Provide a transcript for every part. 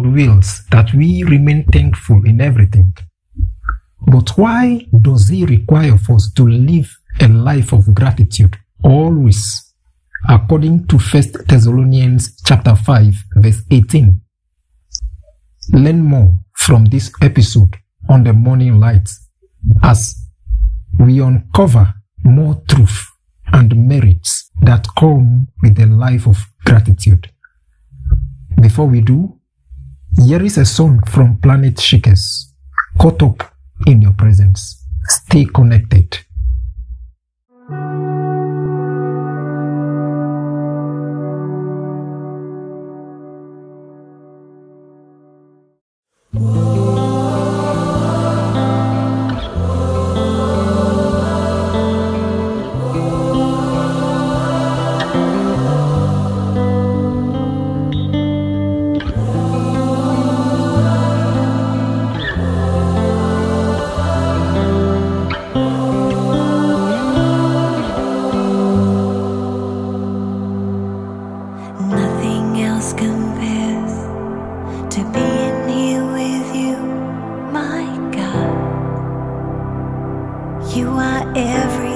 God wills that we remain thankful in everything. But why does He require of us to live a life of gratitude always? According to 1 Thessalonians chapter 5 verse 18. Learn more from this episode on the morning light as we uncover more truth and merits that come with a life of gratitude. Before we do, here is a song from Planet Shakers. Caught up in your presence. Stay connected. You are every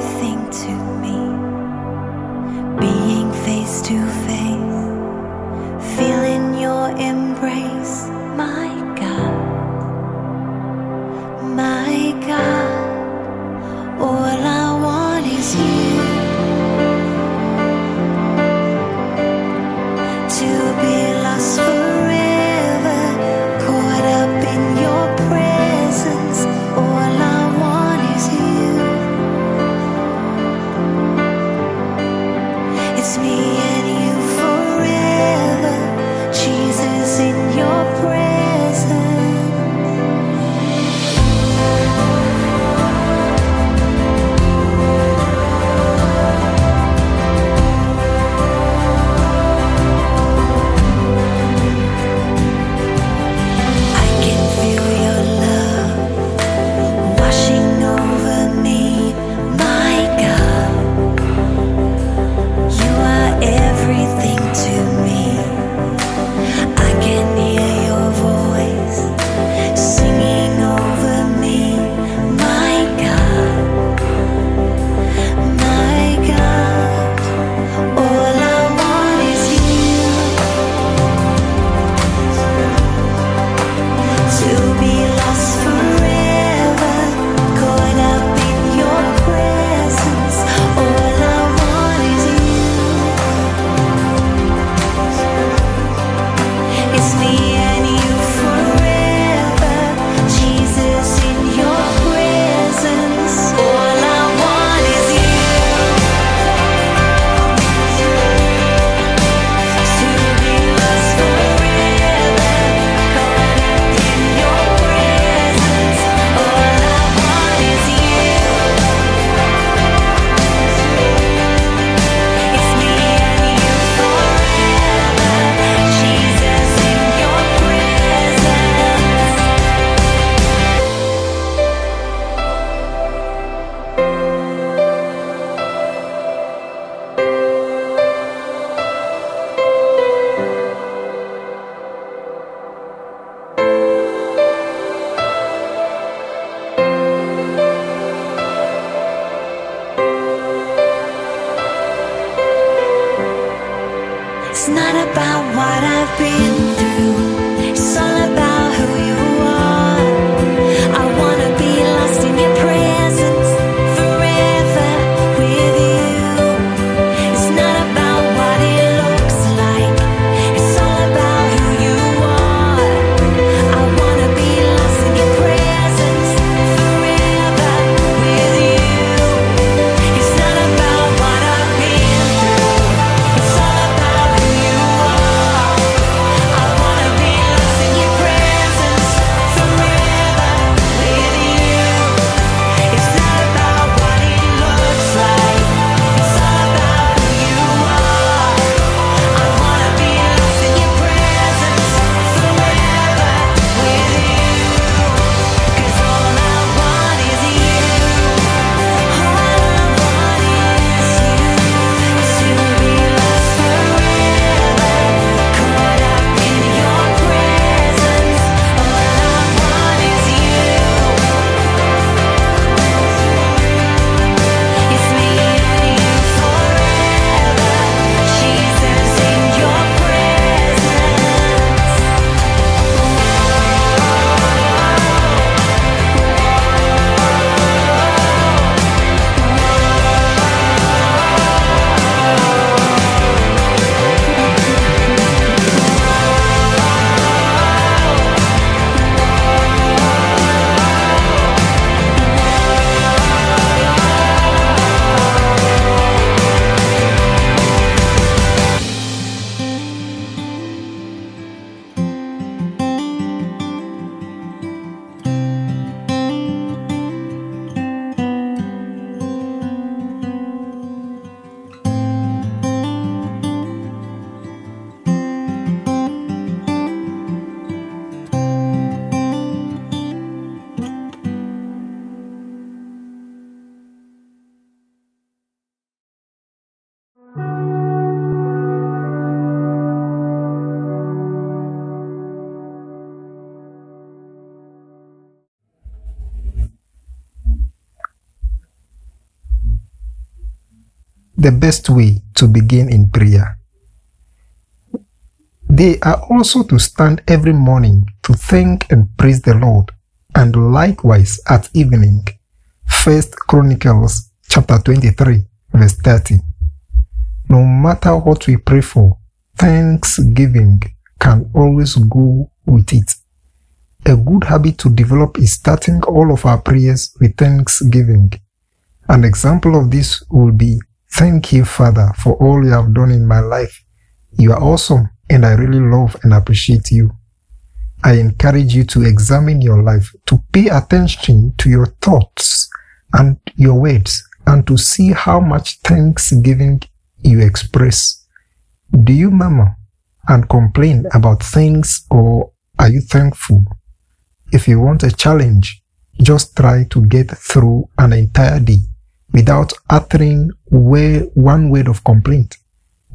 the best way to begin in prayer. They are also to stand every morning to thank and praise the Lord, and likewise at evening. First Chronicles chapter 23, verse 30. No matter what we pray for, thanksgiving can always go with it. A good habit to develop is starting all of our prayers with thanksgiving. An example of this will be Thank you, Father, for all you have done in my life. You are awesome, and I really love and appreciate you. I encourage you to examine your life, to pay attention to your thoughts and your words, and to see how much thanksgiving you express. Do you murmur and complain about things, or are you thankful? If you want a challenge, just try to get through an entire day without uttering one word of complaint.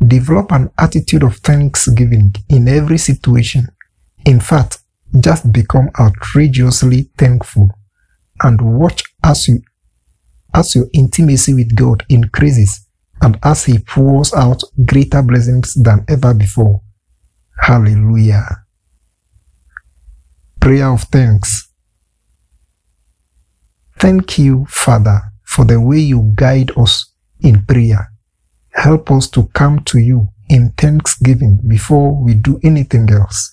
Develop an attitude of thanksgiving in every situation. In fact, just become outrageously thankful and watch as you as your intimacy with God increases and as he pours out greater blessings than ever before. Hallelujah. Prayer of thanks. Thank you, Father, for the way you guide us in prayer. Help us to come to you in thanksgiving before we do anything else.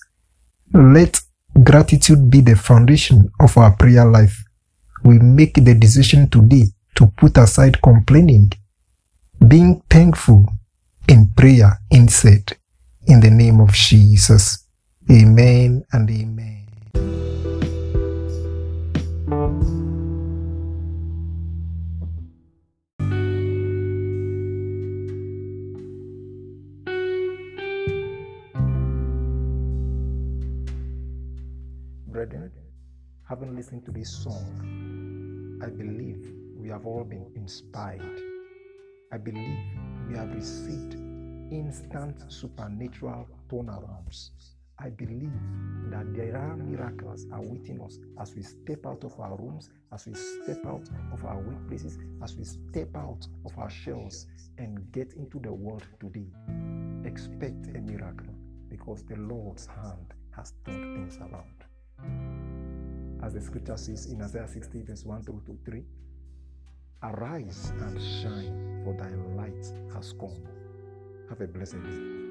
Let gratitude be the foundation of our prayer life. We make the decision today to put aside complaining, being thankful in prayer instead. In the name of Jesus. Amen and amen. Brethren, having listened to this song, I believe we have all been inspired. I believe we have received instant supernatural turnarounds. I believe that there are miracles awaiting us as we step out of our rooms, as we step out of our workplaces, as we step out of our shells and get into the world today. Expect a miracle because the Lord's hand has turned things around. As the scripture says in Isaiah 60, verse 1 through to 3, Arise and shine, for thy light has come. Have a blessed day.